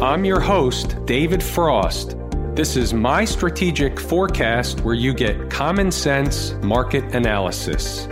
I'm your host, David Frost. This is my strategic forecast where you get common sense market analysis.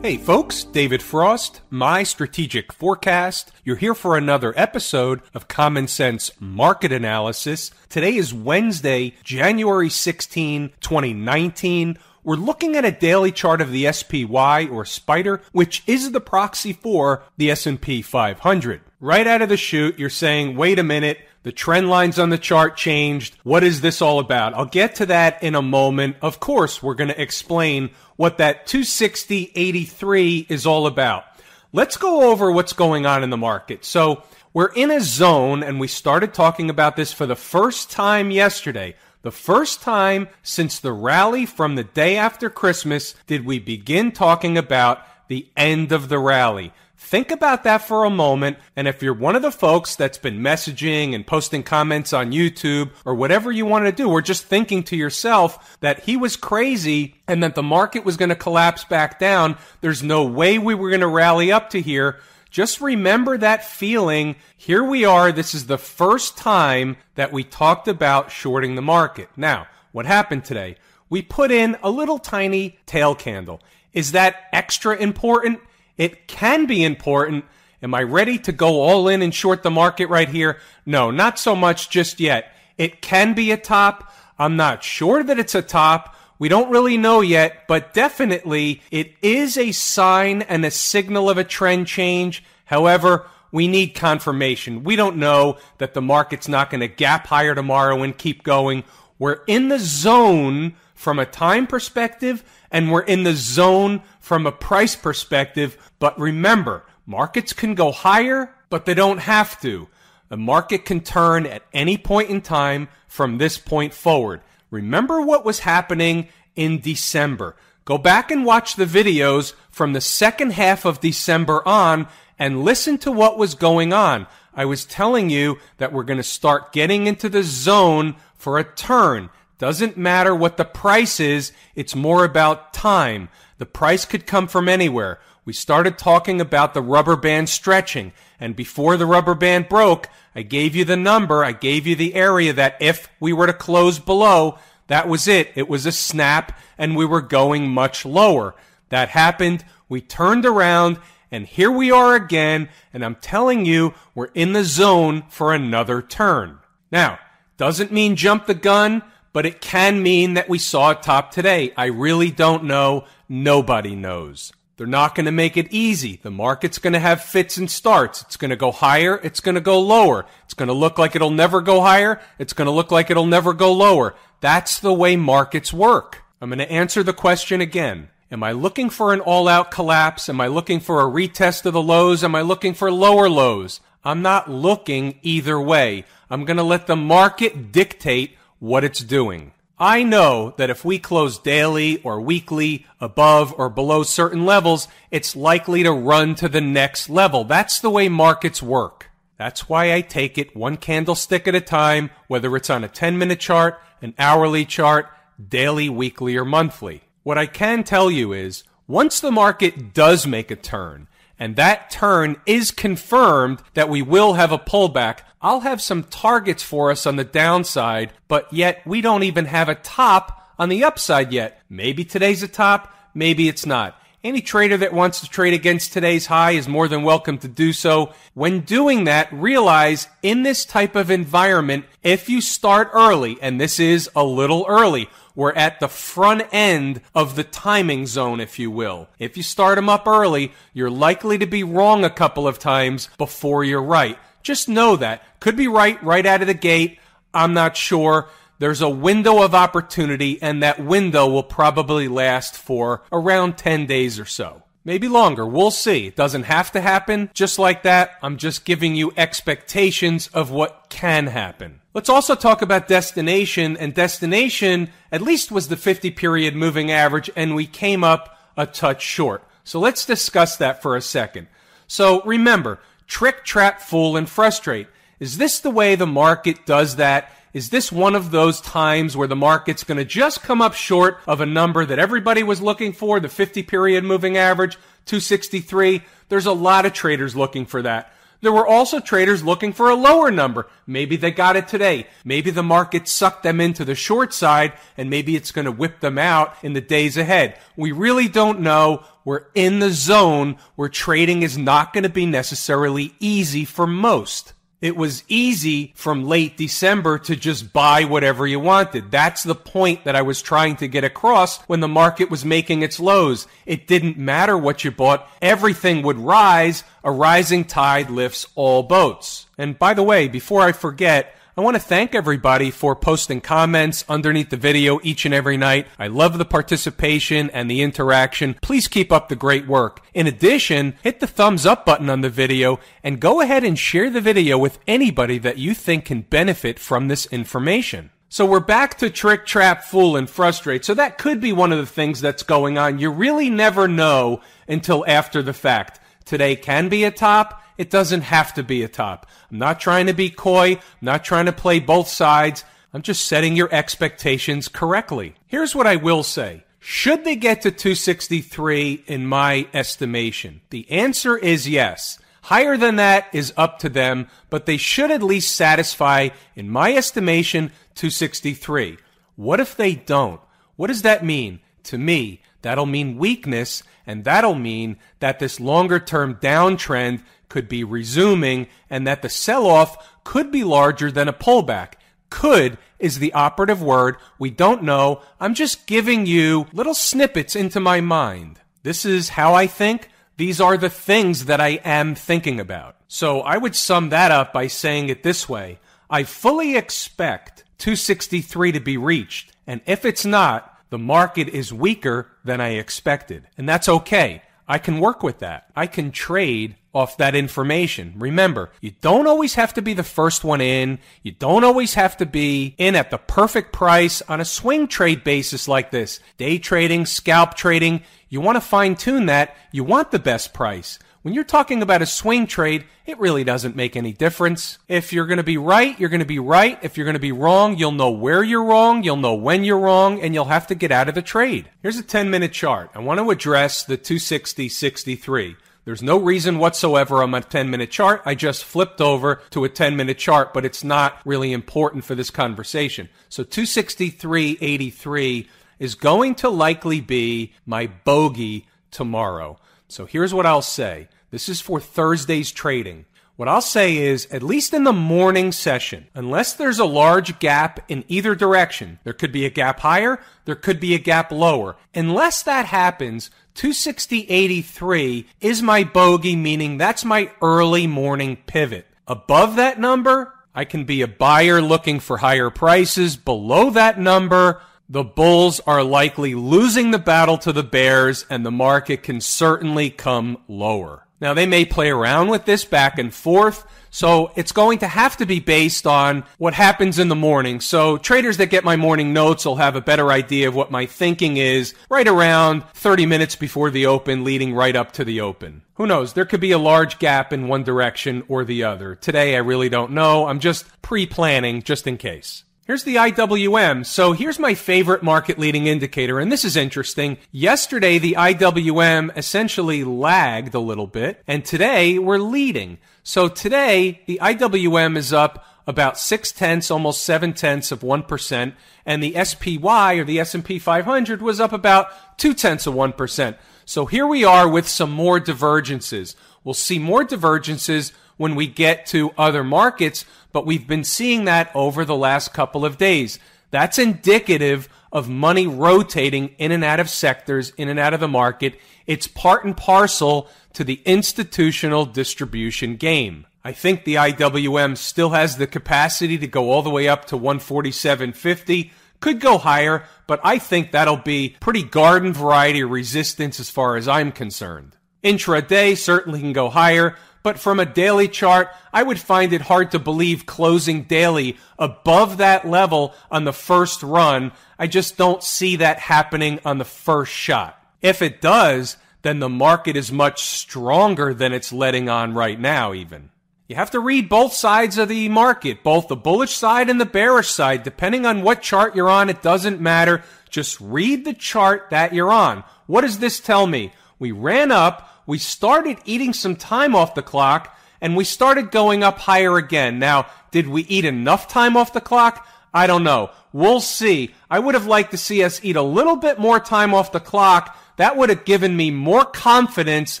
Hey folks, David Frost, my strategic forecast. You're here for another episode of Common Sense Market Analysis. Today is Wednesday, January 16, 2019. We're looking at a daily chart of the SPY or Spider, which is the proxy for the S&P 500. Right out of the chute, you're saying, "Wait a minute, the trend lines on the chart changed. What is this all about?" I'll get to that in a moment. Of course, we're going to explain what that 260.83 is all about. Let's go over what's going on in the market. So, we're in a zone and we started talking about this for the first time yesterday. The first time since the rally from the day after Christmas did we begin talking about the end of the rally. Think about that for a moment. And if you're one of the folks that's been messaging and posting comments on YouTube or whatever you want to do, or just thinking to yourself that he was crazy and that the market was going to collapse back down, there's no way we were going to rally up to here. Just remember that feeling. Here we are. This is the first time that we talked about shorting the market. Now, what happened today? We put in a little tiny tail candle. Is that extra important? It can be important. Am I ready to go all in and short the market right here? No, not so much just yet. It can be a top. I'm not sure that it's a top. We don't really know yet, but definitely it is a sign and a signal of a trend change. However, we need confirmation. We don't know that the market's not going to gap higher tomorrow and keep going. We're in the zone from a time perspective and we're in the zone from a price perspective. But remember, markets can go higher, but they don't have to. The market can turn at any point in time from this point forward. Remember what was happening in December. Go back and watch the videos from the second half of December on and listen to what was going on. I was telling you that we're going to start getting into the zone for a turn. Doesn't matter what the price is, it's more about time. The price could come from anywhere. We started talking about the rubber band stretching, and before the rubber band broke, I gave you the number, I gave you the area that if we were to close below, that was it. It was a snap and we were going much lower. That happened. We turned around and here we are again. And I'm telling you, we're in the zone for another turn. Now, doesn't mean jump the gun, but it can mean that we saw a top today. I really don't know. Nobody knows. They're not going to make it easy. The market's going to have fits and starts. It's going to go higher. It's going to go lower. It's going to look like it'll never go higher. It's going to look like it'll never go lower. That's the way markets work. I'm going to answer the question again. Am I looking for an all out collapse? Am I looking for a retest of the lows? Am I looking for lower lows? I'm not looking either way. I'm going to let the market dictate what it's doing. I know that if we close daily or weekly above or below certain levels, it's likely to run to the next level. That's the way markets work. That's why I take it one candlestick at a time, whether it's on a 10 minute chart, an hourly chart, daily, weekly, or monthly. What I can tell you is once the market does make a turn, and that turn is confirmed that we will have a pullback, I'll have some targets for us on the downside, but yet we don't even have a top on the upside yet. Maybe today's a top, maybe it's not. Any trader that wants to trade against today's high is more than welcome to do so. When doing that, realize in this type of environment, if you start early, and this is a little early, we're at the front end of the timing zone, if you will. If you start them up early, you're likely to be wrong a couple of times before you're right. Just know that. Could be right right out of the gate. I'm not sure. There's a window of opportunity, and that window will probably last for around 10 days or so. Maybe longer. We'll see. It doesn't have to happen just like that. I'm just giving you expectations of what can happen. Let's also talk about destination. And destination, at least, was the 50 period moving average, and we came up a touch short. So let's discuss that for a second. So remember, trick, trap, fool, and frustrate. Is this the way the market does that? is this one of those times where the market's going to just come up short of a number that everybody was looking for, the 50 period moving average, 263? There's a lot of traders looking for that. There were also traders looking for a lower number. Maybe they got it today. Maybe the market sucked them into the short side and maybe it's going to whip them out in the days ahead. We really don't know. We're in the zone where trading is not going to be necessarily easy for most. It was easy from late December to just buy whatever you wanted. That's the point that I was trying to get across when the market was making its lows. It didn't matter what you bought. Everything would rise. A rising tide lifts all boats. And by the way, before I forget, I want to thank everybody for posting comments underneath the video each and every night. I love the participation and the interaction. Please keep up the great work. In addition, hit the thumbs up button on the video and go ahead and share the video with anybody that you think can benefit from this information. So we're back to trick, trap, fool, and frustrate. So that could be one of the things that's going on. You really never know until after the fact. Today can be a top. It doesn't have to be a top. I'm not trying to be coy. I'm not trying to play both sides. I'm just setting your expectations correctly. Here's what I will say. Should they get to 263 in my estimation? The answer is yes. Higher than that is up to them, but they should at least satisfy, in my estimation, 263. What if they don't? What does that mean? To me, that'll mean weakness, and that'll mean that this longer term downtrend could be resuming and that the sell off could be larger than a pullback. Could is the operative word. We don't know. I'm just giving you little snippets into my mind. This is how I think. These are the things that I am thinking about. So I would sum that up by saying it this way. I fully expect 263 to be reached. And if it's not, the market is weaker than I expected. And that's okay. I can work with that. I can trade off that information. Remember, you don't always have to be the first one in. You don't always have to be in at the perfect price on a swing trade basis like this. Day trading, scalp trading, you want to fine tune that. You want the best price. When you're talking about a swing trade, it really doesn't make any difference. If you're going to be right, you're going to be right. If you're going to be wrong, you'll know where you're wrong, you'll know when you're wrong, and you'll have to get out of the trade. Here's a 10 minute chart. I want to address the 260 63. There's no reason whatsoever on my 10 minute chart. I just flipped over to a 10 minute chart, but it's not really important for this conversation. So 263.83 is going to likely be my bogey tomorrow. So here's what I'll say. This is for Thursday's trading. What I'll say is, at least in the morning session, unless there's a large gap in either direction, there could be a gap higher, there could be a gap lower. Unless that happens, 260.83 is my bogey, meaning that's my early morning pivot. Above that number, I can be a buyer looking for higher prices. Below that number, the Bulls are likely losing the battle to the Bears, and the market can certainly come lower. Now, they may play around with this back and forth, so it's going to have to be based on what happens in the morning. So, traders that get my morning notes will have a better idea of what my thinking is right around 30 minutes before the open, leading right up to the open. Who knows? There could be a large gap in one direction or the other. Today, I really don't know. I'm just pre planning just in case. Here's the IWM. So here's my favorite market leading indicator, and this is interesting. Yesterday, the IWM essentially lagged a little bit, and today we're leading. So today, the IWM is up about six tenths, almost seven tenths of 1%, and the SPY or the S&P 500 was up about two tenths of 1%. So here we are with some more divergences. We'll see more divergences when we get to other markets, but we've been seeing that over the last couple of days. That's indicative of money rotating in and out of sectors, in and out of the market. It's part and parcel to the institutional distribution game. I think the IWM still has the capacity to go all the way up to 147.50. Could go higher, but I think that'll be pretty garden variety resistance as far as I'm concerned. Intraday certainly can go higher, but from a daily chart, I would find it hard to believe closing daily above that level on the first run. I just don't see that happening on the first shot. If it does, then the market is much stronger than it's letting on right now, even. You have to read both sides of the market, both the bullish side and the bearish side. Depending on what chart you're on, it doesn't matter. Just read the chart that you're on. What does this tell me? We ran up, we started eating some time off the clock, and we started going up higher again. Now, did we eat enough time off the clock? I don't know. We'll see. I would have liked to see us eat a little bit more time off the clock. That would have given me more confidence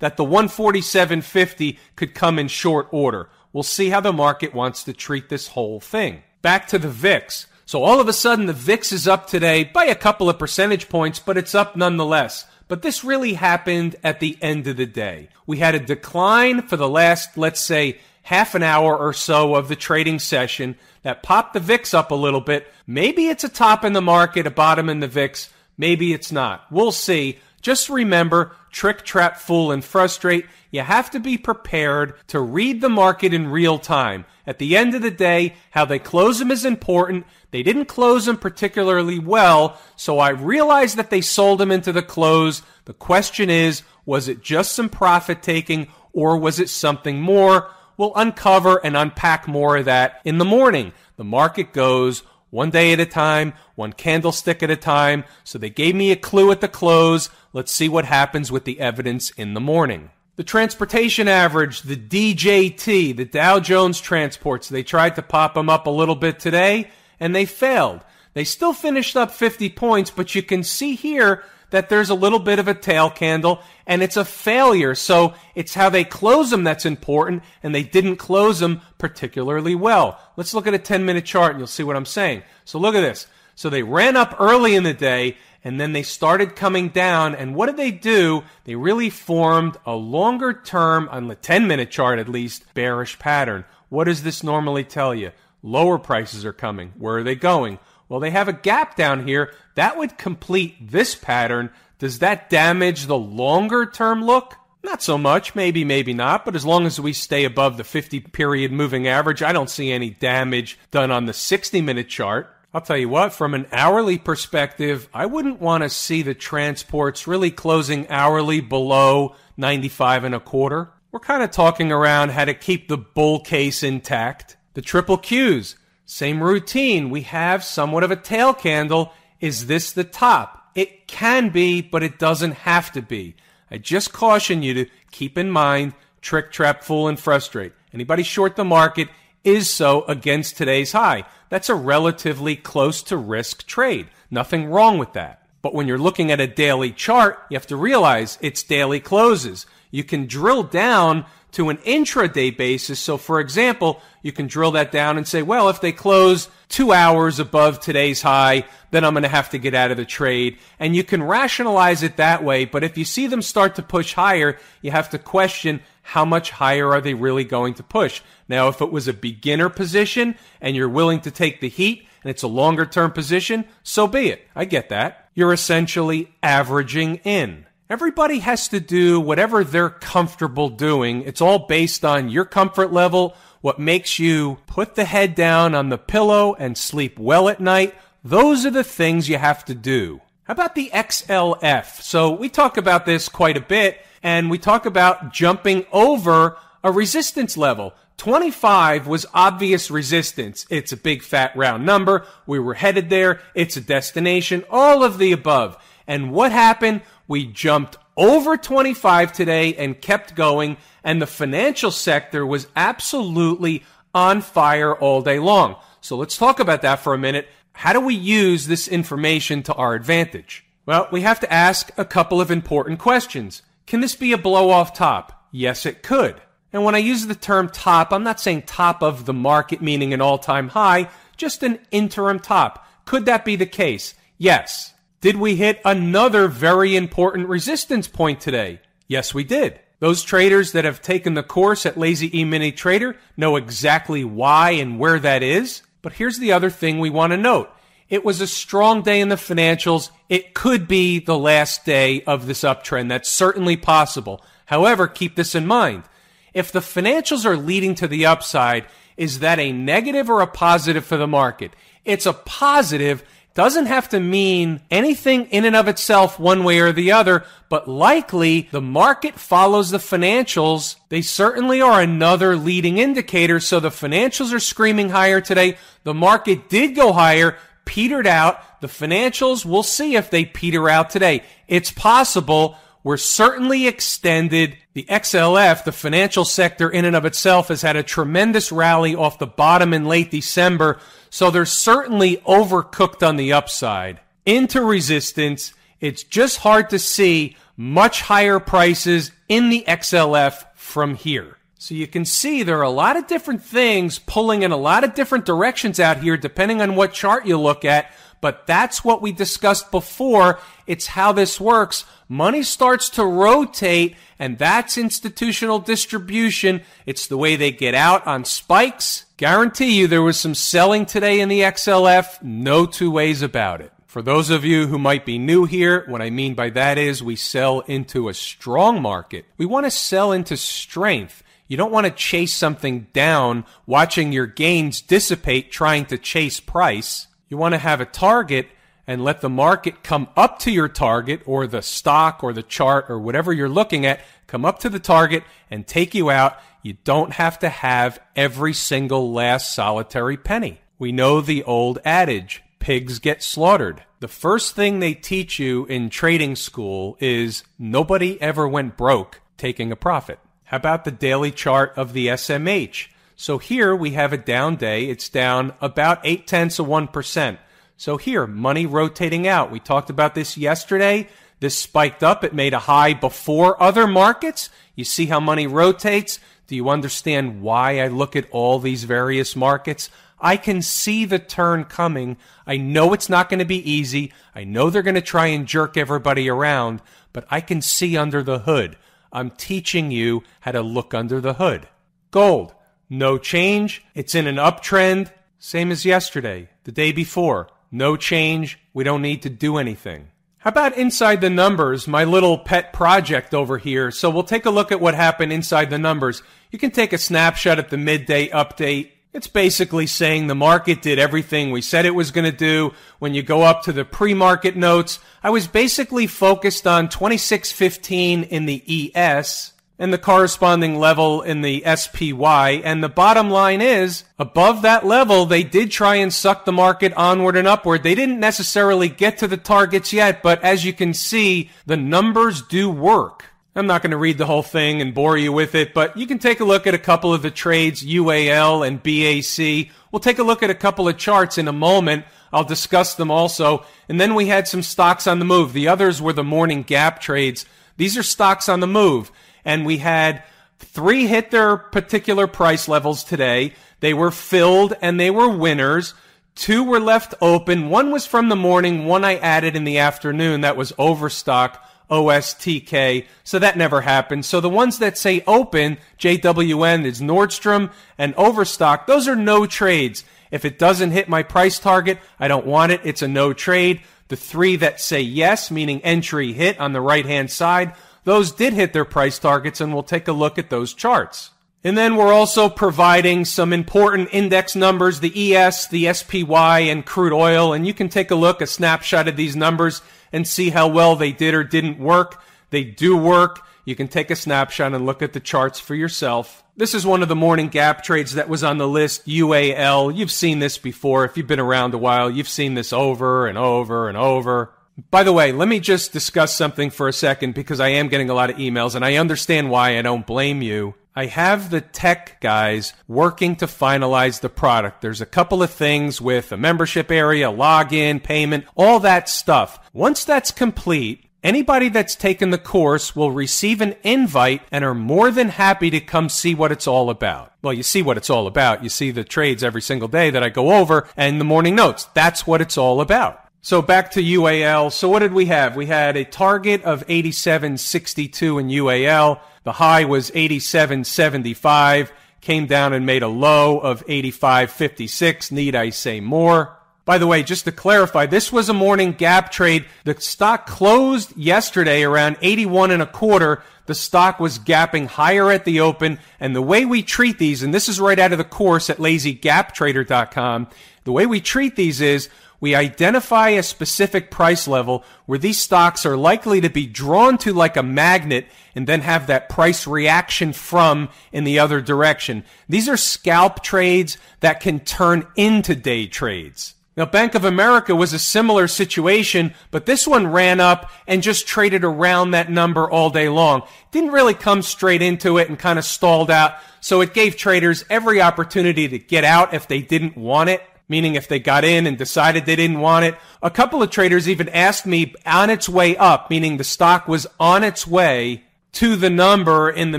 that the 147.50 could come in short order. We'll see how the market wants to treat this whole thing. Back to the VIX. So all of a sudden the VIX is up today by a couple of percentage points, but it's up nonetheless. But this really happened at the end of the day. We had a decline for the last, let's say, half an hour or so of the trading session that popped the VIX up a little bit. Maybe it's a top in the market, a bottom in the VIX. Maybe it's not. We'll see. Just remember, trick, trap, fool, and frustrate. You have to be prepared to read the market in real time. At the end of the day, how they close them is important. They didn't close them particularly well, so I realized that they sold them into the close. The question is, was it just some profit taking or was it something more? We'll uncover and unpack more of that in the morning. The market goes one day at a time, one candlestick at a time. So they gave me a clue at the close. Let's see what happens with the evidence in the morning. The transportation average, the DJT, the Dow Jones transports, they tried to pop them up a little bit today and they failed. They still finished up 50 points, but you can see here that there's a little bit of a tail candle and it's a failure. So it's how they close them that's important and they didn't close them particularly well. Let's look at a 10 minute chart and you'll see what I'm saying. So look at this. So they ran up early in the day and then they started coming down. And what did they do? They really formed a longer term, on the 10 minute chart at least, bearish pattern. What does this normally tell you? Lower prices are coming. Where are they going? Well, they have a gap down here. That would complete this pattern. Does that damage the longer term look? Not so much, maybe, maybe not, but as long as we stay above the 50 period moving average, I don't see any damage done on the 60 minute chart. I'll tell you what, from an hourly perspective, I wouldn't want to see the transports really closing hourly below 95 and a quarter. We're kind of talking around how to keep the bull case intact. The triple Qs, same routine. We have somewhat of a tail candle. Is this the top? It can be, but it doesn't have to be. I just caution you to keep in mind trick, trap, fool, and frustrate. Anybody short the market is so against today's high. That's a relatively close to risk trade. Nothing wrong with that. But when you're looking at a daily chart, you have to realize it's daily closes. You can drill down to an intraday basis. So, for example, you can drill that down and say, well, if they close two hours above today's high, then I'm going to have to get out of the trade. And you can rationalize it that way. But if you see them start to push higher, you have to question how much higher are they really going to push? Now, if it was a beginner position and you're willing to take the heat and it's a longer term position, so be it. I get that. You're essentially averaging in. Everybody has to do whatever they're comfortable doing. It's all based on your comfort level, what makes you put the head down on the pillow and sleep well at night. Those are the things you have to do. How about the XLF? So we talk about this quite a bit and we talk about jumping over a resistance level. 25 was obvious resistance. It's a big fat round number. We were headed there. It's a destination. All of the above. And what happened? We jumped over 25 today and kept going, and the financial sector was absolutely on fire all day long. So let's talk about that for a minute. How do we use this information to our advantage? Well, we have to ask a couple of important questions. Can this be a blow off top? Yes, it could. And when I use the term top, I'm not saying top of the market, meaning an all time high, just an interim top. Could that be the case? Yes. Did we hit another very important resistance point today? Yes, we did. Those traders that have taken the course at Lazy E Mini Trader know exactly why and where that is. But here's the other thing we want to note. It was a strong day in the financials. It could be the last day of this uptrend. That's certainly possible. However, keep this in mind. If the financials are leading to the upside, is that a negative or a positive for the market? It's a positive doesn't have to mean anything in and of itself one way or the other, but likely the market follows the financials. They certainly are another leading indicator. So the financials are screaming higher today. The market did go higher, petered out. The financials, we'll see if they peter out today. It's possible. We're certainly extended. The XLF, the financial sector in and of itself, has had a tremendous rally off the bottom in late December. So they're certainly overcooked on the upside. Into resistance. It's just hard to see much higher prices in the XLF from here. So you can see there are a lot of different things pulling in a lot of different directions out here, depending on what chart you look at. But that's what we discussed before. It's how this works. Money starts to rotate and that's institutional distribution. It's the way they get out on spikes. Guarantee you there was some selling today in the XLF. No two ways about it. For those of you who might be new here, what I mean by that is we sell into a strong market. We want to sell into strength. You don't want to chase something down, watching your gains dissipate trying to chase price. You want to have a target and let the market come up to your target or the stock or the chart or whatever you're looking at, come up to the target and take you out. You don't have to have every single last solitary penny. We know the old adage, pigs get slaughtered. The first thing they teach you in trading school is nobody ever went broke taking a profit. How about the daily chart of the SMH? So here we have a down day. It's down about eight tenths of 1%. So here, money rotating out. We talked about this yesterday. This spiked up. It made a high before other markets. You see how money rotates. Do you understand why I look at all these various markets? I can see the turn coming. I know it's not going to be easy. I know they're going to try and jerk everybody around, but I can see under the hood. I'm teaching you how to look under the hood. Gold, no change. It's in an uptrend, same as yesterday, the day before. No change. We don't need to do anything. How about inside the numbers, my little pet project over here? So we'll take a look at what happened inside the numbers. You can take a snapshot at the midday update. It's basically saying the market did everything we said it was going to do. When you go up to the pre-market notes, I was basically focused on 2615 in the ES and the corresponding level in the SPY. And the bottom line is, above that level, they did try and suck the market onward and upward. They didn't necessarily get to the targets yet, but as you can see, the numbers do work. I'm not going to read the whole thing and bore you with it, but you can take a look at a couple of the trades, UAL and BAC. We'll take a look at a couple of charts in a moment. I'll discuss them also. And then we had some stocks on the move. The others were the morning gap trades. These are stocks on the move and we had three hit their particular price levels today. They were filled and they were winners. Two were left open. One was from the morning. One I added in the afternoon. That was Overstock. OSTK. So that never happened. So the ones that say open, JWN is Nordstrom and Overstock. Those are no trades. If it doesn't hit my price target, I don't want it. It's a no trade. The three that say yes, meaning entry hit on the right hand side, those did hit their price targets, and we'll take a look at those charts. And then we're also providing some important index numbers, the ES, the SPY, and crude oil. And you can take a look, a snapshot of these numbers and see how well they did or didn't work. They do work. You can take a snapshot and look at the charts for yourself. This is one of the morning gap trades that was on the list, UAL. You've seen this before. If you've been around a while, you've seen this over and over and over. By the way, let me just discuss something for a second because I am getting a lot of emails and I understand why. I don't blame you. I have the tech guys working to finalize the product. There's a couple of things with a membership area, login, payment, all that stuff. Once that's complete, Anybody that's taken the course will receive an invite and are more than happy to come see what it's all about. Well, you see what it's all about. You see the trades every single day that I go over and the morning notes. That's what it's all about. So back to UAL. So what did we have? We had a target of 87.62 in UAL. The high was 87.75. Came down and made a low of 85.56. Need I say more? By the way, just to clarify, this was a morning gap trade. The stock closed yesterday around 81 and a quarter. The stock was gapping higher at the open. And the way we treat these, and this is right out of the course at lazygaptrader.com, the way we treat these is we identify a specific price level where these stocks are likely to be drawn to like a magnet and then have that price reaction from in the other direction. These are scalp trades that can turn into day trades. Now, Bank of America was a similar situation, but this one ran up and just traded around that number all day long. Didn't really come straight into it and kind of stalled out. So it gave traders every opportunity to get out if they didn't want it meaning if they got in and decided they didn't want it. A couple of traders even asked me on its way up, meaning the stock was on its way to the number in the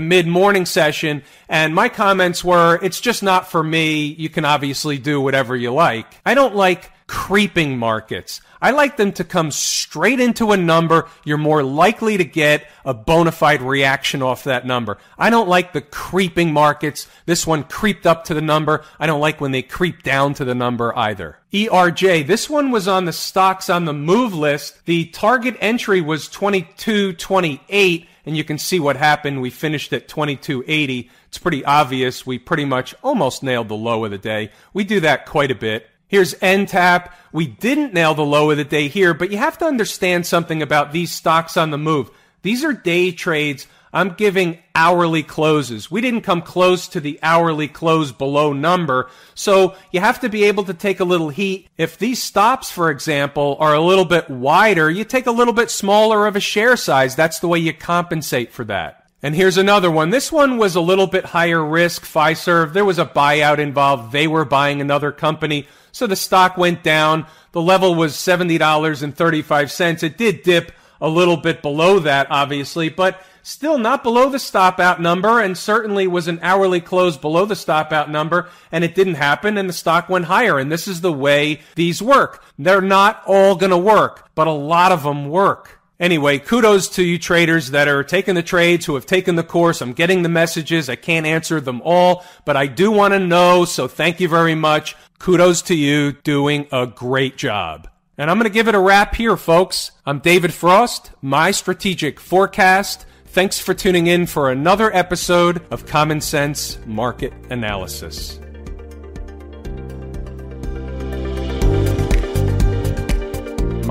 mid morning session. And my comments were, it's just not for me. You can obviously do whatever you like. I don't like creeping markets. I like them to come straight into a number. You're more likely to get a bona fide reaction off that number. I don't like the creeping markets. This one creeped up to the number. I don't like when they creep down to the number either. ERJ, this one was on the stocks on the move list. The target entry was 2228 and you can see what happened. We finished at 2280. It's pretty obvious. We pretty much almost nailed the low of the day. We do that quite a bit. Here's NTAP. We didn't nail the low of the day here, but you have to understand something about these stocks on the move. These are day trades. I'm giving hourly closes. We didn't come close to the hourly close below number. So you have to be able to take a little heat. If these stops, for example, are a little bit wider, you take a little bit smaller of a share size. That's the way you compensate for that. And here's another one. This one was a little bit higher risk. Fiserv, there was a buyout involved. They were buying another company. So the stock went down. The level was $70.35. It did dip a little bit below that, obviously, but still not below the stop out number and certainly was an hourly close below the stop out number. And it didn't happen and the stock went higher. And this is the way these work. They're not all going to work, but a lot of them work. Anyway, kudos to you traders that are taking the trades, who have taken the course. I'm getting the messages. I can't answer them all, but I do want to know. So thank you very much. Kudos to you doing a great job. And I'm going to give it a wrap here, folks. I'm David Frost, my strategic forecast. Thanks for tuning in for another episode of Common Sense Market Analysis.